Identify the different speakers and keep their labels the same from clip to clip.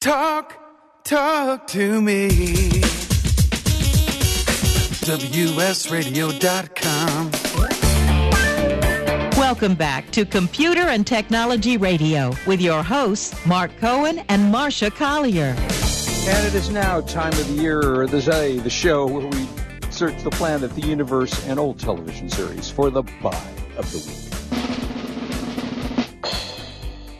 Speaker 1: Talk, talk to me. WSRadio.com.
Speaker 2: Welcome back to Computer and Technology Radio with your hosts, Mark Cohen and Marcia Collier.
Speaker 3: And it is now time of the year, the day, the show where we search the planet, the universe, and old television series for the buy of the week.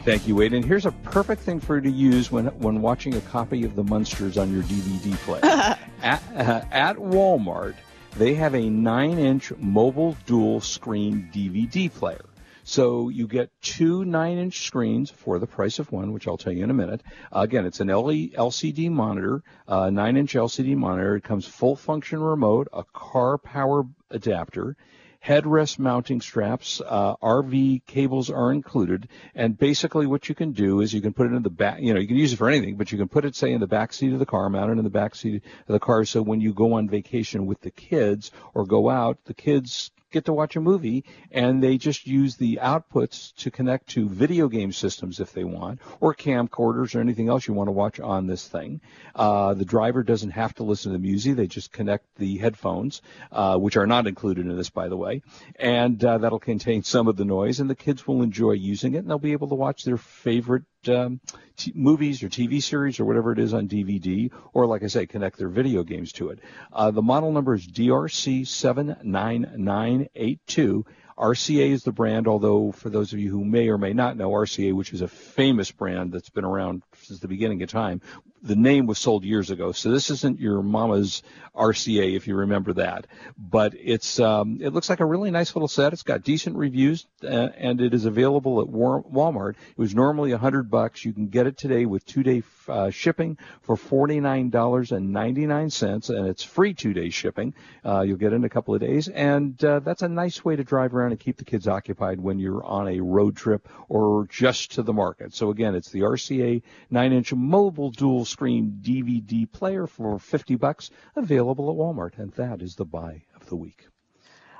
Speaker 3: Thank you, Wade. And here's a perfect thing for you to use when when watching a copy of The Munsters on your DVD player. at, uh, at Walmart, they have a nine-inch mobile dual screen DVD player. So you get two nine-inch screens for the price of one, which I'll tell you in a minute. Uh, again, it's an LCD monitor, uh, nine-inch LCD monitor. It comes full function remote, a car power adapter headrest mounting straps, uh, RV cables are included, and basically what you can do is you can put it in the back. You know, you can use it for anything, but you can put it, say, in the back seat of the car, mount it in the back seat of the car, so when you go on vacation with the kids or go out, the kids get to watch a movie and they just use the outputs to connect to video game systems if they want or camcorders or anything else you want to watch on this thing. Uh, the driver doesn't have to listen to the music. They just connect the headphones, uh, which are not included in this, by the way, and uh, that'll contain some of the noise and the kids will enjoy using it and they'll be able to watch their favorite um, t- movies or TV series or whatever it is on DVD, or like I say, connect their video games to it. Uh, the model number is DRC79982. RCA is the brand, although for those of you who may or may not know, RCA, which is a famous brand that's been around since the beginning of time, the name was sold years ago. So this isn't your mama's RCA, if you remember that. But it's um, it looks like a really nice little set. It's got decent reviews, uh, and it is available at Walmart. It was normally a hundred bucks. You can get it today with two day uh, shipping for forty nine dollars and ninety nine cents, and it's free two day shipping. Uh, you'll get it in a couple of days, and uh, that's a nice way to drive around and keep the kids occupied when you're on a road trip or just to the market. So again, it's the RCA inch mobile dual screen DVD player for 50 bucks available at Walmart. And that is the buy of the week.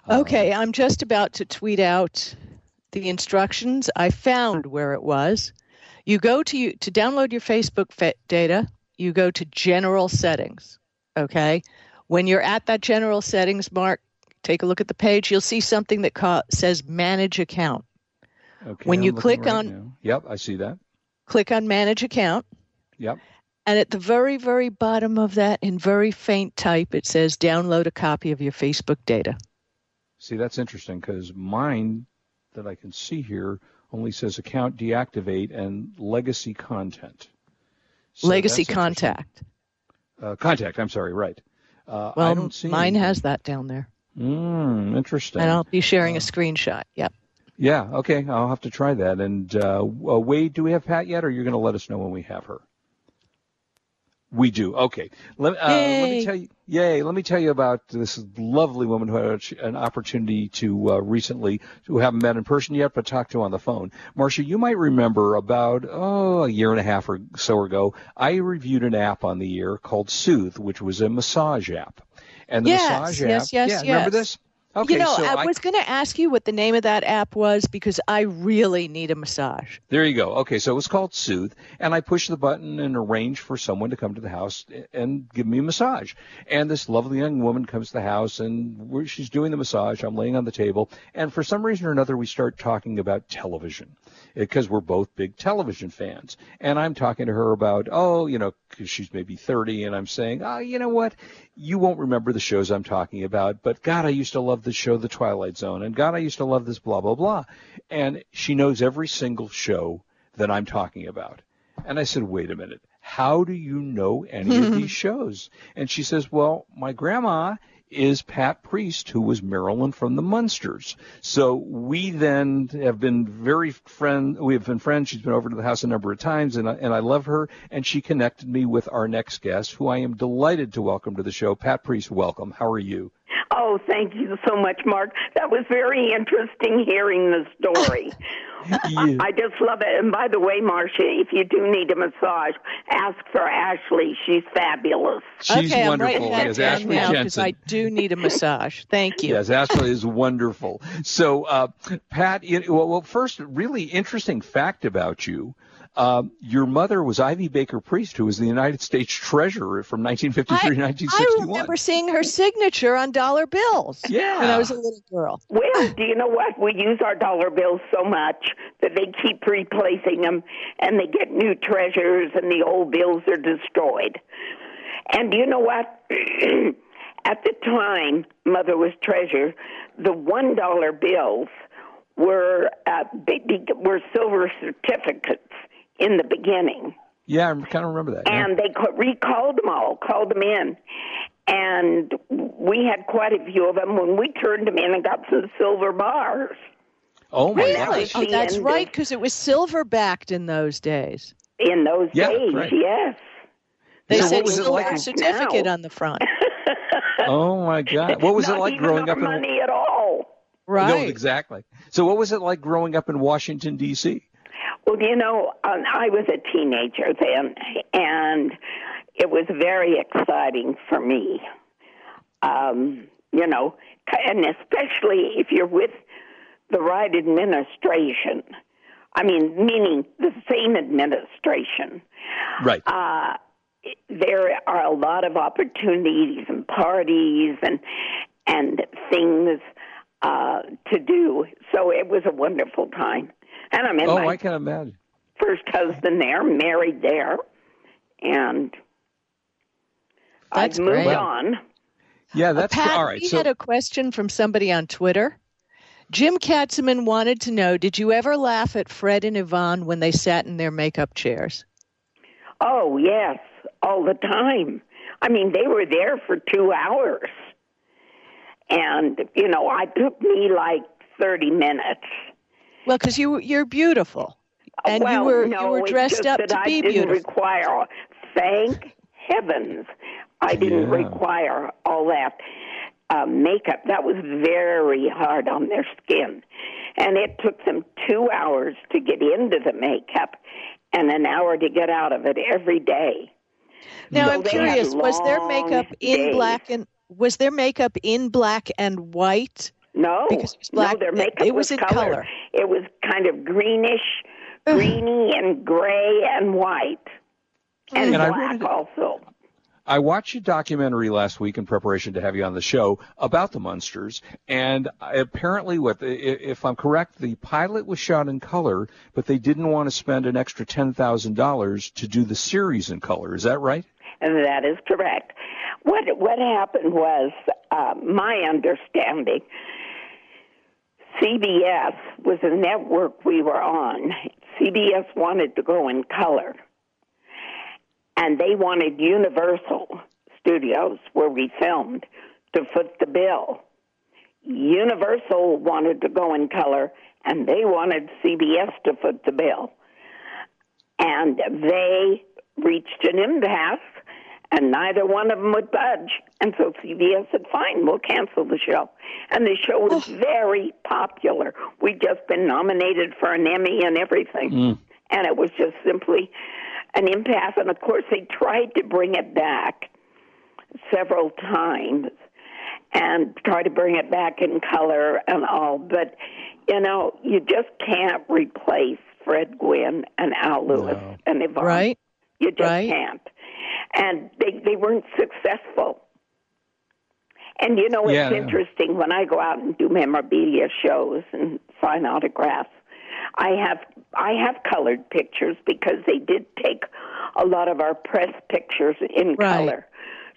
Speaker 4: Okay, uh, I'm just about to tweet out the instructions. I found where it was. You go to you to download your Facebook fa- data, you go to general settings. Okay? When you're at that general settings mark, take a look at the page, you'll see something that ca- says manage account.
Speaker 3: Okay,
Speaker 4: when you
Speaker 3: I'm
Speaker 4: click
Speaker 3: right
Speaker 4: on
Speaker 3: now. Yep, I see that.
Speaker 4: Click on manage account.
Speaker 3: Yep.
Speaker 4: And at the very, very bottom of that, in very faint type, it says download a copy of your Facebook data.
Speaker 3: See, that's interesting because mine that I can see here only says account deactivate and legacy content.
Speaker 4: So legacy contact.
Speaker 3: Uh, contact, I'm sorry, right. Uh,
Speaker 4: well,
Speaker 3: I don't see
Speaker 4: mine
Speaker 3: anything.
Speaker 4: has that down there.
Speaker 3: Mm, interesting.
Speaker 4: And I'll be sharing a screenshot. Yep.
Speaker 3: Yeah, okay. I'll have to try that. And uh, Wade, do we have Pat yet, or you're going to let us know when we have her? We do. Okay. Let, uh, let me tell you. Yay! Let me tell you about this lovely woman who had an opportunity to uh, recently, who haven't met in person yet, but talked to on the phone. Marcia, you might remember about oh a year and a half or so ago, I reviewed an app on the air called Soothe, which was a massage app. And the
Speaker 4: yes,
Speaker 3: massage app.
Speaker 4: yes, yes,
Speaker 3: yeah,
Speaker 4: yes.
Speaker 3: remember this? Okay,
Speaker 4: you know,
Speaker 3: so
Speaker 4: I,
Speaker 3: I
Speaker 4: was going to ask you what the name of that app was because I really need a massage.
Speaker 3: There you go. Okay, so it was called Soothe, and I push the button and arrange for someone to come to the house and give me a massage. And this lovely young woman comes to the house, and she's doing the massage. I'm laying on the table, and for some reason or another, we start talking about television because we're both big television fans. And I'm talking to her about, oh, you know, because she's maybe 30, and I'm saying, oh, you know what? You won't remember the shows I'm talking about, but God, I used to love the show The Twilight Zone, and God, I used to love this blah, blah, blah. And she knows every single show that I'm talking about. And I said, wait a minute. How do you know any of these shows? And she says, well, my grandma is Pat Priest, who was Marilyn from the Munsters. So we then have been very friend. We have been friends. She's been over to the house a number of times, and I, and I love her. And she connected me with our next guest, who I am delighted to welcome to the show. Pat Priest, welcome. How are you?
Speaker 5: Oh, thank you so much, Mark. That was very interesting hearing the story.
Speaker 3: Yeah.
Speaker 5: I just love it. And by the way, Marcia, if you do need a massage, ask for Ashley. She's fabulous.
Speaker 3: She's
Speaker 4: okay,
Speaker 3: wonderful.
Speaker 4: I'm writing that
Speaker 3: yes,
Speaker 4: down
Speaker 3: Ashley
Speaker 4: now because
Speaker 3: Jensen.
Speaker 4: I do need a massage. Thank you.
Speaker 3: Yes, Ashley is wonderful. So, uh, Pat, you well, well, first, really interesting fact about you. Um, your mother was Ivy Baker Priest, who was the United States Treasurer from 1953
Speaker 4: I,
Speaker 3: to 1961.
Speaker 4: I remember seeing her signature on dollar bills
Speaker 3: Yeah.
Speaker 4: when I was a little girl.
Speaker 5: Well, do you know what? We use our dollar bills so much that they keep replacing them and they get new treasures and the old bills are destroyed. And do you know what? At the time Mother was treasurer, the one dollar bills were uh, big, were silver certificates in the beginning
Speaker 3: yeah, I kind of remember that. yeah.
Speaker 5: and they recalled them all, called them in. And we had quite a few of them when we turned them in and got some silver bars.
Speaker 3: oh my
Speaker 4: Really?
Speaker 3: gosh.
Speaker 4: Oh, that's right, because it was silver backed in those days.
Speaker 5: In those
Speaker 3: Yeah,
Speaker 5: days,
Speaker 3: right.
Speaker 5: yes.
Speaker 4: They
Speaker 3: So what
Speaker 4: said
Speaker 3: was it
Speaker 4: silver
Speaker 3: like-
Speaker 4: certificate
Speaker 5: Now.
Speaker 4: on the front.
Speaker 3: Oh my God. What was it like
Speaker 5: even
Speaker 3: growing
Speaker 5: our
Speaker 3: up in
Speaker 5: money at all.
Speaker 3: No, exactly. So what was it like growing up in Washington D.C.?
Speaker 5: Well, you know, um, I was a teenager then, and it was very exciting for me. Um, you know, and especially if you're with the right administration. I mean, meaning the same administration.
Speaker 3: Right.
Speaker 5: Uh, there are a lot of opportunities and parties and and things uh, to do. So it was a wonderful time. And I'm in
Speaker 3: oh,
Speaker 5: my
Speaker 3: I can imagine.
Speaker 5: first husband there, married there, and
Speaker 4: That's
Speaker 5: I've moved
Speaker 4: great.
Speaker 5: on.
Speaker 3: Yeah, uh, that's
Speaker 4: Pat,
Speaker 3: all right.
Speaker 4: we
Speaker 3: So
Speaker 4: had a question from somebody on Twitter. Jim Katzeman wanted to know Did you ever laugh at Fred and Yvonne when they sat in their makeup chairs?
Speaker 5: Oh yes, all the time. I mean, they were there for two hours, and you know, I took me like thirty minutes.
Speaker 4: Well, because you, you're beautiful. And
Speaker 5: well,
Speaker 4: you were
Speaker 5: no,
Speaker 4: you were dressed up
Speaker 5: that
Speaker 4: to
Speaker 5: I
Speaker 4: be
Speaker 5: didn't
Speaker 4: beautiful.
Speaker 5: require. Thank heavens, I didn't
Speaker 3: Yeah.
Speaker 5: require all that uh, makeup. That was very hard on their skin, and it took them two hours to get into the makeup, and an hour to get out of it every day.
Speaker 4: Now
Speaker 5: So
Speaker 4: I'm curious, was their makeup in
Speaker 5: days.
Speaker 4: black and was their makeup in black and white?
Speaker 5: No,
Speaker 4: Because it was black-
Speaker 5: no, their makeup
Speaker 4: it was in
Speaker 5: color.
Speaker 4: color.
Speaker 5: It was kind of greenish, greeny, and gray and white, and,
Speaker 3: And I
Speaker 5: black
Speaker 3: read it-
Speaker 5: also.
Speaker 3: I watched a documentary last week in preparation to have you on the show about the Munsters, and apparently, what if I'm correct, the pilot was shot in color, but they didn't want to spend an extra ten thousand dollars to do the series in color. Is that right?
Speaker 5: And that is correct. What what happened was, uh, my understanding, CBS was a network we were on. CBS wanted to go in color, and they wanted Universal Studios, where we filmed, to foot the bill. Universal wanted to go in color, and they wanted CBS to foot the bill. And they reached an impasse, and neither one of them would budge. And so CBS said, fine, we'll cancel the show. And the show was very popular. We'd just been nominated for an Emmy and everything. Mm. And it was just simply an impasse. And of course, they tried to bring it back several times and try to bring it back in color and all. But, you know, you just can't replace Fred Gwynne and Al Lewis and Yvonne.
Speaker 4: Right?
Speaker 5: You just
Speaker 4: Right.
Speaker 5: can't. And they they weren't successful. And you know, it's
Speaker 3: Yeah.
Speaker 5: interesting when I go out and do memorabilia shows and sign autographs. I have I have colored pictures because they did take a lot of our press pictures in
Speaker 4: Right.
Speaker 5: color.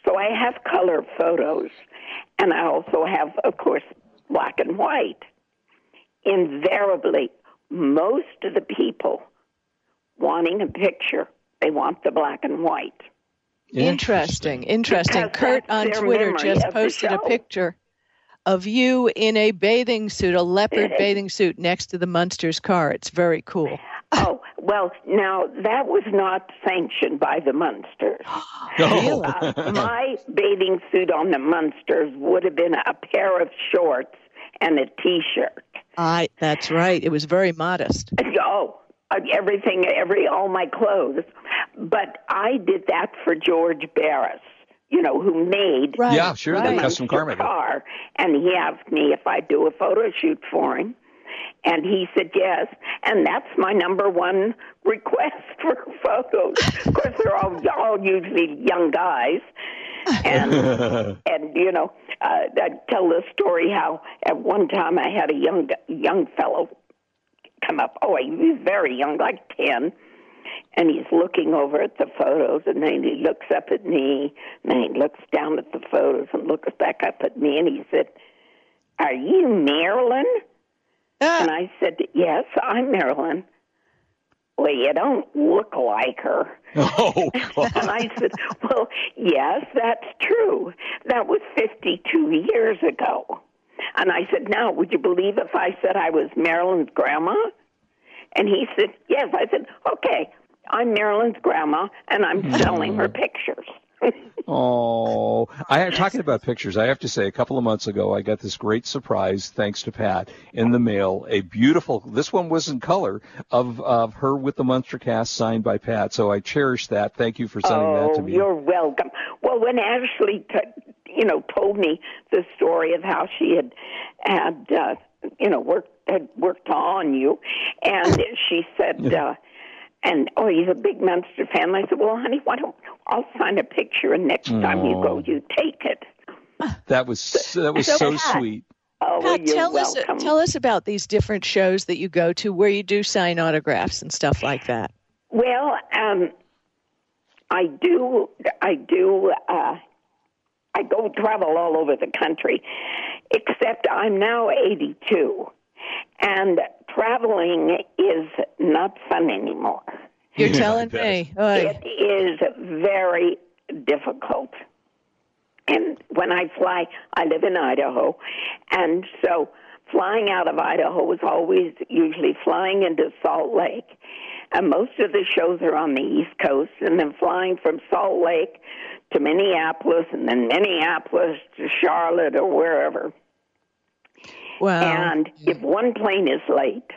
Speaker 5: So I have color photos, and I also have, of course, black and white. Invariably, most of the people wanting a picture, they want the black and white.
Speaker 4: Interesting. Interesting.
Speaker 5: Because
Speaker 4: Kurt on Twitter just posted a picture of you in a bathing suit, a leopard bathing suit next to the Munsters car. It's very cool.
Speaker 5: Oh, well, now that was not sanctioned by the Munsters.
Speaker 3: No.
Speaker 5: Uh, my bathing suit on the Munsters would have been a pair of shorts and a t-shirt.
Speaker 4: I that's right. It was very modest.
Speaker 5: Oh, everything, every all my clothes. But I did that for George Barris, you know, who made
Speaker 4: Right.
Speaker 3: Yeah, sure,
Speaker 4: Right.
Speaker 3: the custom car
Speaker 5: car, and he asked me if I'd do a photo shoot for him. And he said yes, and that's my number one request for photos. of course, they're all all usually young guys, and and you know, uh, I tell the story how at one time I had a young young fellow come up. Oh, he was very young, like ten, and he's looking over at the photos, and then he looks up at me, and then he looks down at the photos, and looks back up at me, and he said, "Are you Marilyn?" Ah. And I said, Yes, I'm Marilyn. Well, you don't look like her.
Speaker 3: Oh,
Speaker 5: And I said, Well, yes, that's true. That was 52 years ago. And I said, Now, would you believe if I said I was Marilyn's grandma? And he said, Yes. I said, Okay, I'm Marilyn's grandma, and I'm mm. selling her pictures.
Speaker 3: Oh, I am talking about pictures. I have to say, a couple of months ago, I got this great surprise, thanks to Pat, in the mail. A beautiful. This one was in color of of her with the Munster cast signed by Pat. So I cherish that. Thank you for sending
Speaker 5: oh,
Speaker 3: that to oh, me.
Speaker 5: you're welcome. Well, when Ashley, t- you know, told me the story of how she had had, uh, you know, worked had worked on you, and she said. Uh, and oh, he's a big Munster fan. I said, well, honey, why don't I'll sign a picture, and next time you go, you take it.
Speaker 3: That was that was
Speaker 4: So
Speaker 3: so
Speaker 4: Pat,
Speaker 3: sweet.
Speaker 5: Oh,
Speaker 4: Pat,
Speaker 5: you're
Speaker 4: tell us tell us about these different shows that you go to where you do sign autographs and stuff like that.
Speaker 5: Well, um, I do. I do. Uh, I go travel all over the country, except I'm now 82, and traveling is not fun anymore.
Speaker 4: You're
Speaker 3: Yeah,
Speaker 4: telling me. Oy.
Speaker 5: It is very difficult. And when I fly, I live in Idaho, and so flying out of Idaho is always usually flying into Salt Lake. And most of the shows are on the East Coast, and then flying from Salt Lake to Minneapolis, and then Minneapolis to Charlotte or wherever.
Speaker 4: Wow.
Speaker 5: And if one plane is late,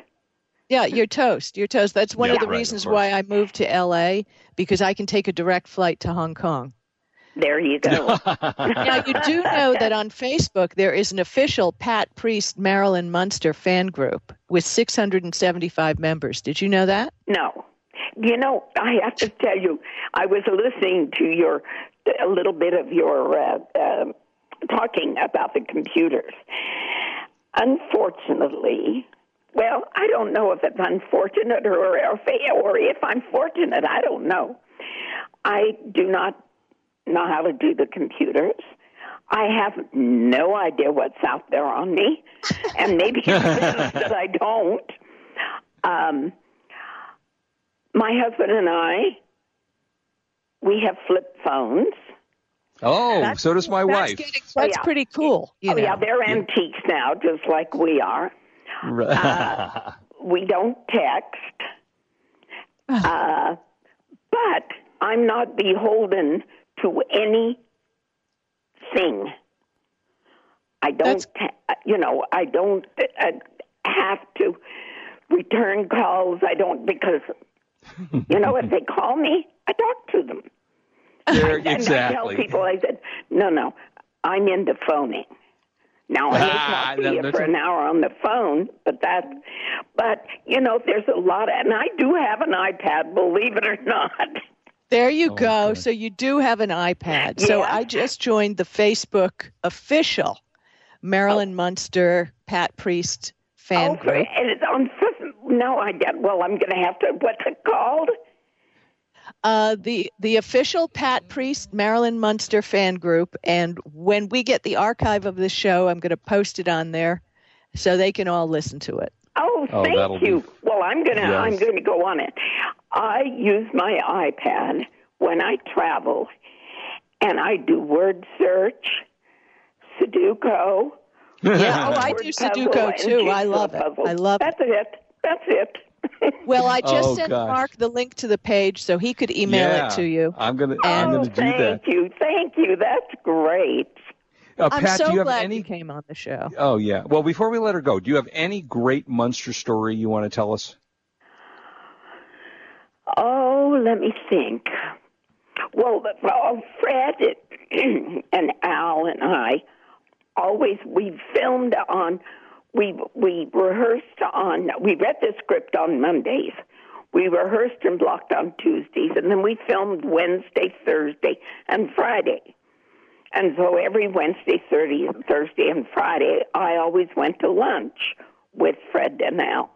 Speaker 4: Yeah, you're toast. You're toast. That's one
Speaker 3: Yeah,
Speaker 4: of the
Speaker 3: right,
Speaker 4: reasons
Speaker 3: course.
Speaker 4: why I moved to LA because I can take a direct flight to Hong Kong.
Speaker 5: there you go.
Speaker 4: Now you do know that on Facebook there is an official Pat Priest Marilyn Munster fan group with 675 members. Did you know that?
Speaker 5: No. You know, I have to tell you, I was listening to your a little bit of your uh, uh, talking about the computers. Unfortunately, well, I don't know if it's unfortunate or if, or if I'm fortunate. I don't know. I do not know how to do the computers. I have no idea what's out there on me, and maybe it's that I don't. Um, my husband and I, we have flip phones.
Speaker 3: Oh, so does my
Speaker 4: That's,
Speaker 3: wife.
Speaker 4: getting- that's
Speaker 5: yeah.
Speaker 4: pretty cool. You
Speaker 5: oh
Speaker 4: know.
Speaker 5: yeah, they're antiques now, just like we are. Uh, we don't text, uh, but I'm not beholden to any thing. I don't, ta- you know, I don't uh, have to return calls. I don't because, you know, if they call me, I talk to them.
Speaker 3: There-
Speaker 5: And I tell people, I said, no, no, I'm into phoning. Now I may
Speaker 3: Ah,
Speaker 5: talk to you for
Speaker 3: a-
Speaker 5: an hour on the phone, but that, but you know, there's a lot, and I do have an iPad, believe it or not.
Speaker 4: There you go.
Speaker 3: okay.
Speaker 4: So you do have an iPad. So I just joined the Facebook official Marilyn Munster Pat Priest fan
Speaker 5: oh,
Speaker 4: group.
Speaker 5: and it's on. No, I get. Well, I'm going to have to. What's it called?
Speaker 4: Uh, the the official Pat Priest Marilyn Munster fan group, and when we get the archive of the show, I'm going to post it on there so they can all listen to it.
Speaker 5: Oh,
Speaker 3: Oh,
Speaker 5: thank you.
Speaker 3: be-
Speaker 5: Well, I'm gonna
Speaker 3: Yes.
Speaker 5: I'm gonna go on it. I use my iPad when I travel, and I do word search, Sudoku.
Speaker 4: Yeah, oh, I do
Speaker 5: puzzle,
Speaker 4: Sudoku too. I love it.
Speaker 5: puzzle.
Speaker 4: I love it.
Speaker 5: That's it. That's it.
Speaker 4: Well, I just
Speaker 3: Oh,
Speaker 4: sent
Speaker 3: gosh.
Speaker 4: Mark the link to the page so he could email
Speaker 3: yeah,
Speaker 4: it to you.
Speaker 3: I'm gonna I'm
Speaker 5: oh,
Speaker 3: gonna do
Speaker 5: thank
Speaker 3: that.
Speaker 5: you, thank you. That's great.
Speaker 3: Uh,
Speaker 4: I'm
Speaker 3: Pat,
Speaker 4: so
Speaker 3: do you have
Speaker 4: glad
Speaker 3: any?
Speaker 4: you came on the show.
Speaker 3: Oh yeah. Well, before we let her go, do you have any great Munster story you want to tell us?
Speaker 5: Oh, let me think. Well, the- well Fred and Al and I always we filmed on we we rehearsed on we read the script on Mondays. We rehearsed and blocked on Tuesdays, and then we filmed Wednesday, Thursday, and Friday. And so every Wednesday, Thursday, and Friday, I always went to lunch with Fred and Al.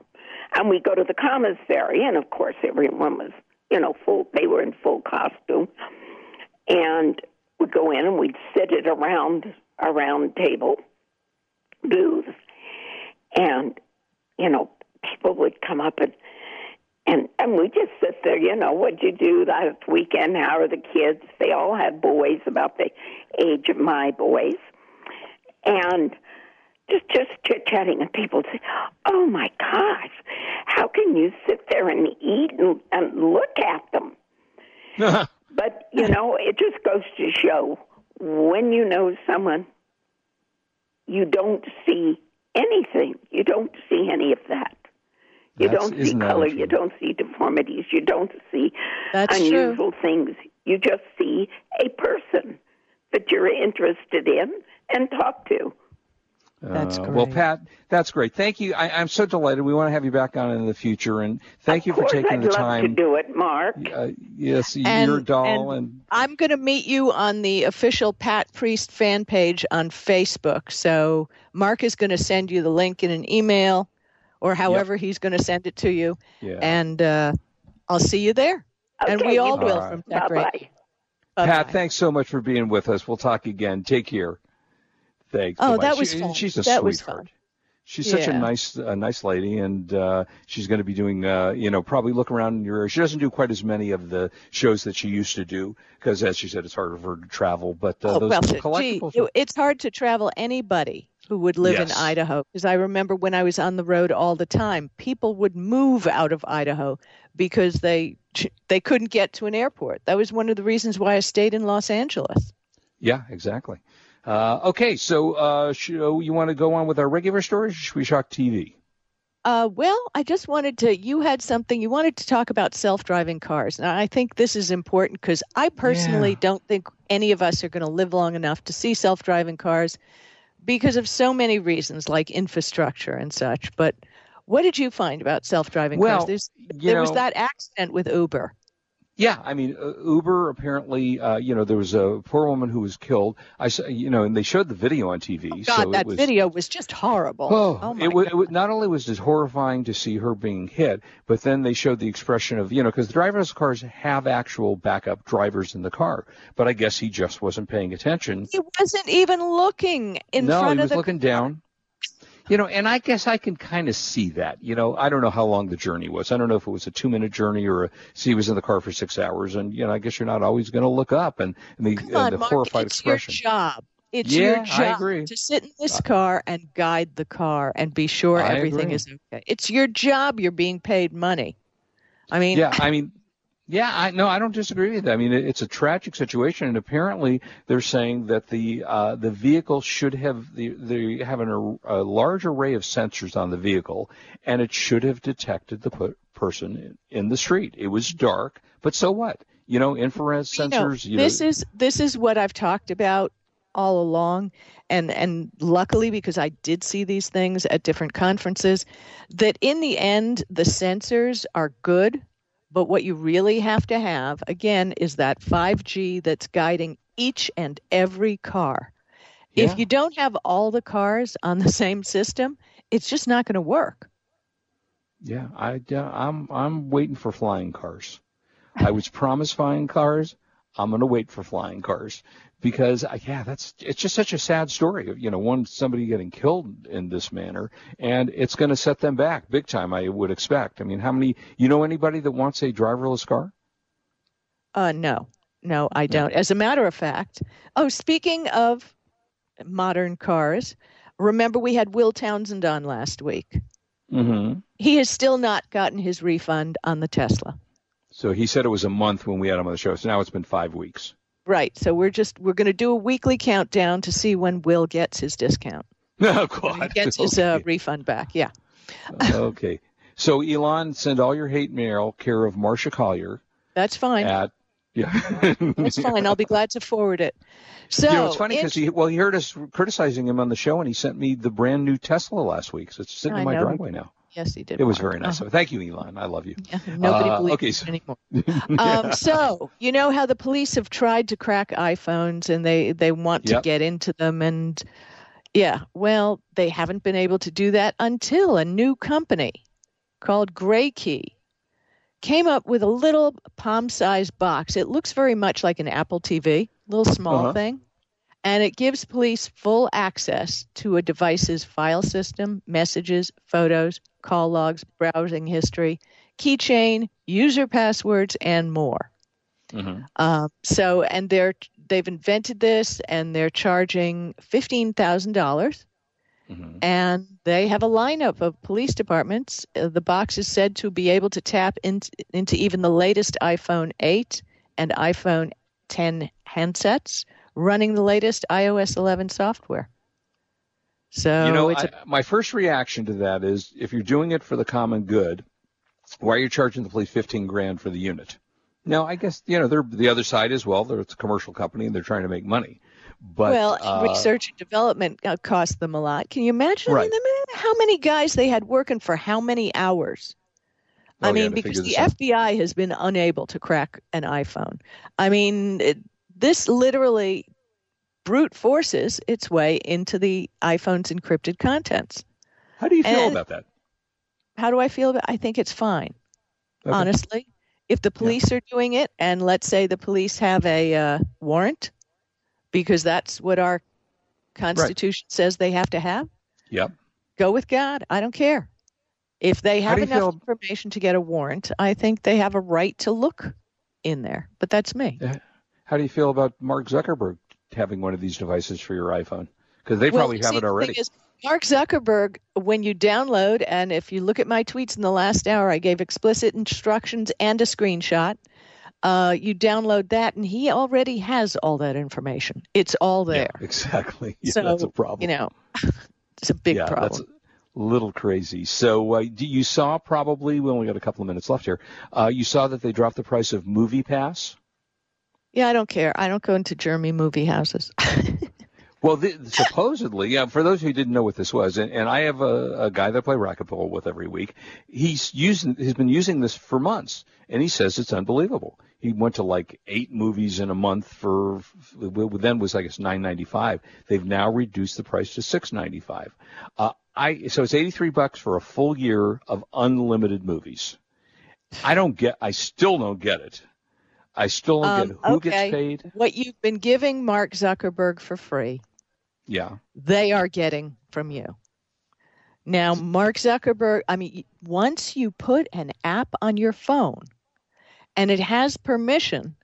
Speaker 5: And we go to the commissary, and of course, everyone was, you know, full. They were in full costume, and we'd go in and we'd sit at a round a round table booth, and you know, people would come up and and and we just sit there, you know, what'd you do last weekend? How are the kids? They all had boys about the age of my boys, and just just chit chatting, and people say, "Oh my gosh, how can you sit there and eat and, and look at them?" but you know, it just goes to show when you know someone, you don't see anything. You don't see any of that. You
Speaker 3: That's-
Speaker 5: don't see color. You don't see deformities. You don't see
Speaker 4: That's true.
Speaker 5: unusual things. You just see a person that you're interested in and talk to.
Speaker 4: That's
Speaker 3: Uh, Well,
Speaker 4: great.
Speaker 3: Pat, that's great. Thank you. I, I'm so delighted. We want to have you back on in the future, and thank you
Speaker 5: of
Speaker 3: for
Speaker 5: course,
Speaker 3: taking
Speaker 5: I'd
Speaker 3: the
Speaker 5: love
Speaker 3: time.
Speaker 5: to do it, Mark.
Speaker 3: Uh, yes,
Speaker 4: And-
Speaker 3: your doll,
Speaker 4: and-
Speaker 3: and,
Speaker 4: I'm going to meet you on the official Pat Priest fan page on Facebook. So Mark is going to send you the link in an email or however he's going to send it to you.
Speaker 3: yeah.
Speaker 4: And uh, I'll see you there. and
Speaker 5: Okay,
Speaker 4: we all will
Speaker 3: All right.
Speaker 4: from Tech
Speaker 5: Bye
Speaker 4: Radio.
Speaker 5: bye.
Speaker 3: Pat,
Speaker 4: Bye-bye.
Speaker 3: thanks so much for being with us. We'll talk again. Take care. Thanks.
Speaker 4: Oh,
Speaker 3: Bye-bye.
Speaker 4: that was
Speaker 3: She-
Speaker 4: fun.
Speaker 3: She's a
Speaker 4: That was
Speaker 3: sweetheart.
Speaker 4: fun.
Speaker 3: She's such a nice, a nice lady, and uh, she's going to be doing, uh, you know, probably look around in your area. She doesn't do quite as many of the shows that she used to do because, as she said, it's harder for her to travel. But uh,
Speaker 4: Oh,
Speaker 3: those
Speaker 4: well, gee,
Speaker 3: collectibles,
Speaker 4: it- it's hard to travel anybody who would live
Speaker 3: Yes.
Speaker 4: in Idaho because I remember when I was on the road all the time, people would move out of Idaho because they they couldn't get to an airport. That was one of the reasons why I stayed in Los Angeles.
Speaker 3: yeah, exactly. Uh, okay, so uh, show, you want to go on with our regular stories? Or should we shock TV?
Speaker 4: Uh, well, I just wanted to. You had something you wanted to talk about self-driving cars, and I think this is important because I personally
Speaker 3: Yeah.
Speaker 4: don't think any of us are going to live long enough to see self-driving cars because of so many reasons, like infrastructure and such. But what did you find about self-driving
Speaker 3: Well,
Speaker 4: cars? There's,
Speaker 3: you
Speaker 4: there was that accident with Uber.
Speaker 3: Yeah, I mean, uh, Uber apparently, uh, you know, there was a poor woman who was killed. I, saw, you know, and they showed the video on TV.
Speaker 4: God,
Speaker 3: so
Speaker 4: that
Speaker 3: it was,
Speaker 4: video was just horrible.
Speaker 3: Oh,
Speaker 4: my
Speaker 3: it, wa-
Speaker 4: God.
Speaker 3: it wa- not only was it horrifying to see her being hit, but then they showed the expression of, you know, because the driverless cars have actual backup drivers in the car, but I guess he just wasn't paying attention.
Speaker 4: He wasn't even looking in
Speaker 3: no,
Speaker 4: front
Speaker 3: he
Speaker 4: of
Speaker 3: was
Speaker 4: the
Speaker 3: looking down. You know, and I guess I can kind of see that. You know, I don't know how long the journey was. I don't know if it was a two-minute journey or a, see, he was in the car for six hours, and you know, I guess you're not always going to look up and, and the,
Speaker 4: Come
Speaker 3: and
Speaker 4: on,
Speaker 3: the
Speaker 4: Mark,
Speaker 3: horrified
Speaker 4: it's
Speaker 3: expression.
Speaker 4: your job. It's
Speaker 3: Yeah,
Speaker 4: your job to sit in this uh, car and guide the car and be sure
Speaker 3: I
Speaker 4: everything
Speaker 3: agree.
Speaker 4: is okay. It's your job. You're being paid money. I mean,
Speaker 3: Yeah, I mean, yeah, I no, I don't disagree with that. I mean, it, it's a tragic situation, and apparently they're saying that the uh, the vehicle should have the they have an, a large array of sensors on the vehicle, and it should have detected the pu- person in, in the street. It was dark, but so what? You know, infrared sensors.
Speaker 4: you know,
Speaker 3: you
Speaker 4: this
Speaker 3: know,
Speaker 4: is this is what I've talked about all along, and and luckily because I did see these things at different conferences, that in the end the sensors are good, but what you really have to have again is that 5G that's guiding each and every car.
Speaker 3: Yeah.
Speaker 4: If you don't have all the cars on the same system, it's just not going to work.
Speaker 3: Yeah, I, yeah, I'm I'm waiting for flying cars. I was promised flying cars. I'm going to wait for flying cars because uh, yeah, that's it's just such a sad story. You know, one somebody getting killed in this manner, and it's going to set them back big time. I would expect. I mean, how many? You know anybody that wants a driverless car?
Speaker 4: Uh, no, no, I don't. As a matter of fact, oh, speaking of modern cars, remember we had Will Townsend on last week.
Speaker 3: Mm-hmm.
Speaker 4: He has still not gotten his refund on the Tesla.
Speaker 3: So he said it was a month when we had him on the show. So now it's been five weeks.
Speaker 4: Right. So we're just we're going to do a weekly countdown to see when Will gets his discount.
Speaker 3: Oh
Speaker 4: He
Speaker 3: God.
Speaker 4: gets his uh, refund back. Yeah.
Speaker 3: okay. So Elon, send all your hate mail care of Marcia Collier
Speaker 4: That's fine.
Speaker 3: at Yeah.
Speaker 4: That's fine. I'll be glad to forward it. So
Speaker 3: you know, it's funny because he well he heard us criticizing him on the show and he sent me the brand new Tesla last week, so it's sitting
Speaker 4: I
Speaker 3: in my
Speaker 4: know.
Speaker 3: driveway now.
Speaker 4: Yes, he did.
Speaker 3: It was very nice.
Speaker 4: Uh-huh.
Speaker 3: So thank you, Elon. I love you.
Speaker 4: Yeah, nobody
Speaker 3: Uh,
Speaker 4: believes
Speaker 3: okay, so-
Speaker 4: anymore. um, so you know how the police have tried to crack iPhones and they they want to get into them and yeah, well, they haven't been able to do that until a new company called GrayKey came up with a little palm-sized box. It looks very much like an Apple TV, little small
Speaker 3: Uh-huh.
Speaker 4: thing. And it gives police full access to a device's file system, messages, photos, call logs, browsing history, keychain, user passwords, and more.
Speaker 3: Mhm.
Speaker 4: Um, so, and they're they've invented this, and they're charging fifteen thousand dollars,
Speaker 3: Mhm.
Speaker 4: and they have a lineup of police departments. Uh, the box is said to be able to tap into into even the latest iPhone eight and iPhone ten handsets running the latest iOS eleven software. So
Speaker 3: you know,
Speaker 4: it's a
Speaker 3: I, my first reaction to that is if you're doing it for the common good, why are you charging the police 15 grand for the unit? Now, I guess you know they're the other side as well. They're it's a commercial company and they're trying to make money. But
Speaker 4: well,
Speaker 3: uh,
Speaker 4: research and development uh, cost them a lot. Can you imagine
Speaker 3: Right.
Speaker 4: how many guys they had working for how many hours?
Speaker 3: oh,
Speaker 4: I mean,
Speaker 3: to
Speaker 4: because the
Speaker 3: out.
Speaker 4: FBI has been unable to crack an iPhone. I mean, it, this literally brute forces its way into the iPhone's encrypted contents.
Speaker 3: How do you feel
Speaker 4: and-
Speaker 3: about that?
Speaker 4: How do I feel about? I think it's fine.
Speaker 3: Okay.
Speaker 4: Honestly, if the police are doing it, and let's say the police have a uh, warrant, because that's what our Constitution says they have to have.
Speaker 3: Yep.
Speaker 4: go with God. I don't care. If they have enough
Speaker 3: feel-
Speaker 4: information to get a warrant, I think they have a right to look in there. But that's me.
Speaker 3: How do you feel about Mark Zuckerberg having one of these devices for your iPhone? Because they probably
Speaker 4: you
Speaker 3: have
Speaker 4: see,
Speaker 3: it
Speaker 4: the
Speaker 3: already.
Speaker 4: thing is, Mark Zuckerberg, when you download, and if you look at my tweets in the last hour, I gave explicit instructions and a screenshot. Uh, you download that, and he already has all that information. It's all
Speaker 3: Yeah,
Speaker 4: there.
Speaker 3: exactly. Yeah,
Speaker 4: so
Speaker 3: that's a problem.
Speaker 4: You know, it's a big
Speaker 3: yeah,
Speaker 4: problem.
Speaker 3: that's a little crazy. So uh, do you saw probably we only got a couple of minutes left here. Uh, you saw that they dropped the price of MoviePass.
Speaker 4: Yeah, I don't care. I don't go into German movie houses.
Speaker 3: Well, the, supposedly, yeah. For those who didn't know what this was, and, and I have a, a guy that I play racquetball with every week. He's using, he's been using this for months, and he says it's unbelievable. He went to like eight movies in a month for, then was I guess nine ninety five. They've now reduced the price to six ninety five. Uh, I so it's eighty three bucks for a full year of unlimited movies. I don't get. I still don't get it. I still don't
Speaker 4: Um,
Speaker 3: get who
Speaker 4: okay.
Speaker 3: gets paid.
Speaker 4: what you've been giving Mark Zuckerberg for free,
Speaker 3: Yeah.
Speaker 4: they are getting from you. Now, Mark Zuckerberg, I mean, once you put an app on your phone and it has permission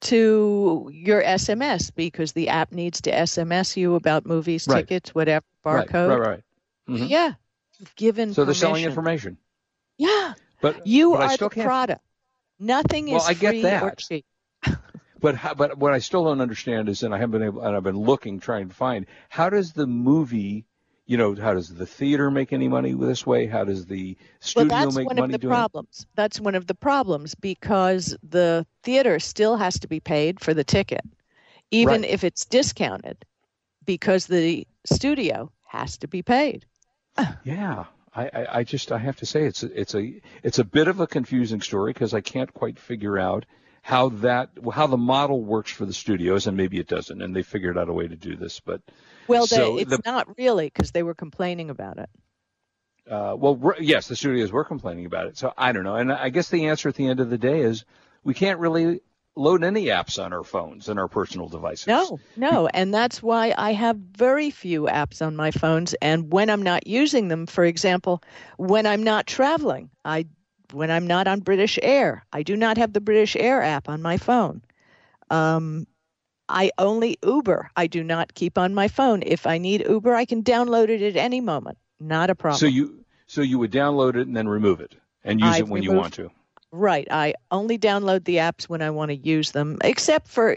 Speaker 4: to your SMS because the app needs to SMS you about movies,
Speaker 3: Right.
Speaker 4: tickets, whatever,
Speaker 3: Right.
Speaker 4: barcode.
Speaker 3: Right. Right. Mhm.
Speaker 4: Yeah. You've given
Speaker 3: So they're selling information.
Speaker 4: Yeah.
Speaker 3: But
Speaker 4: You
Speaker 3: but I
Speaker 4: are
Speaker 3: still
Speaker 4: the
Speaker 3: can't.
Speaker 4: product. Nothing
Speaker 3: Well,
Speaker 4: is
Speaker 3: I get
Speaker 4: free or
Speaker 3: that.
Speaker 4: cheap.
Speaker 3: But how, but what I still don't understand is, and I haven't been able, and I've been looking, trying to find, how does the movie, you know, how does the theater make any money this way? How does the studio Well,
Speaker 4: that's
Speaker 3: make
Speaker 4: one
Speaker 3: money
Speaker 4: of the
Speaker 3: doing it?
Speaker 4: problems. That's one of the problems because the theater still has to be paid for the ticket, even
Speaker 3: Right.
Speaker 4: if it's discounted, because the studio has to be paid.
Speaker 3: Yeah, I, I, I just I have to say it's a, it's a it's a bit of a confusing story because I can't quite figure out how that how the model works for the studios, and maybe it doesn't, and they figured out a way to do this, but
Speaker 4: Well,
Speaker 3: So
Speaker 4: they, it's
Speaker 3: the-
Speaker 4: not really because they were complaining about it.
Speaker 3: Uh, well, yes, the studios were complaining about it. So I don't know. And I guess the answer at the end of the day is we can't really load any apps on our phones and our personal devices.
Speaker 4: No, no, and that's why I have very few apps on my phones. And when I'm not using them, for example, when I'm not traveling, I when I'm not on British Air, I do not have the British Air app on my phone. Um, I only Uber. I do not keep on my phone. If I need Uber, I can download it at any moment. Not a problem.
Speaker 3: So you so you would download it and then remove it and use
Speaker 4: I've
Speaker 3: it when you want to.
Speaker 4: Right. I only download the apps when I want to use them, except for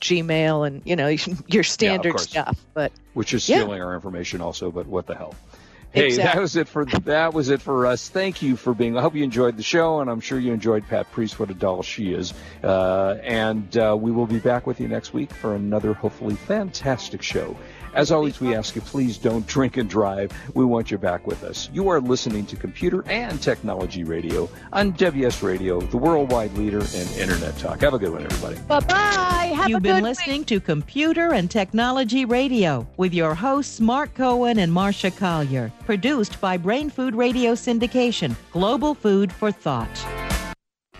Speaker 4: Gmail and you know your standard
Speaker 3: course.
Speaker 4: stuff. But
Speaker 3: Which is
Speaker 4: Yeah.
Speaker 3: stealing our information also, but what the hell. Hey,
Speaker 4: Exactly.
Speaker 3: that was it for that was it for us. Thank you for being. I hope you enjoyed the show, and I'm sure you enjoyed Pat Priest. What a doll she is! Uh, and uh, we will be back with you next week for another hopefully fantastic show. As always, we ask you please don't drink and drive. We want you back with us. You are listening to Computer and Technology Radio on WS Radio, the worldwide leader in Internet talk. Have a good one, everybody.
Speaker 4: Bye bye. Have
Speaker 2: You've
Speaker 4: good
Speaker 2: been
Speaker 4: week.
Speaker 2: listening to Computer and Technology Radio with your hosts Mark Cohen and Marcia Collier, produced by Brain Food Radio Syndication, Global Food for Thought.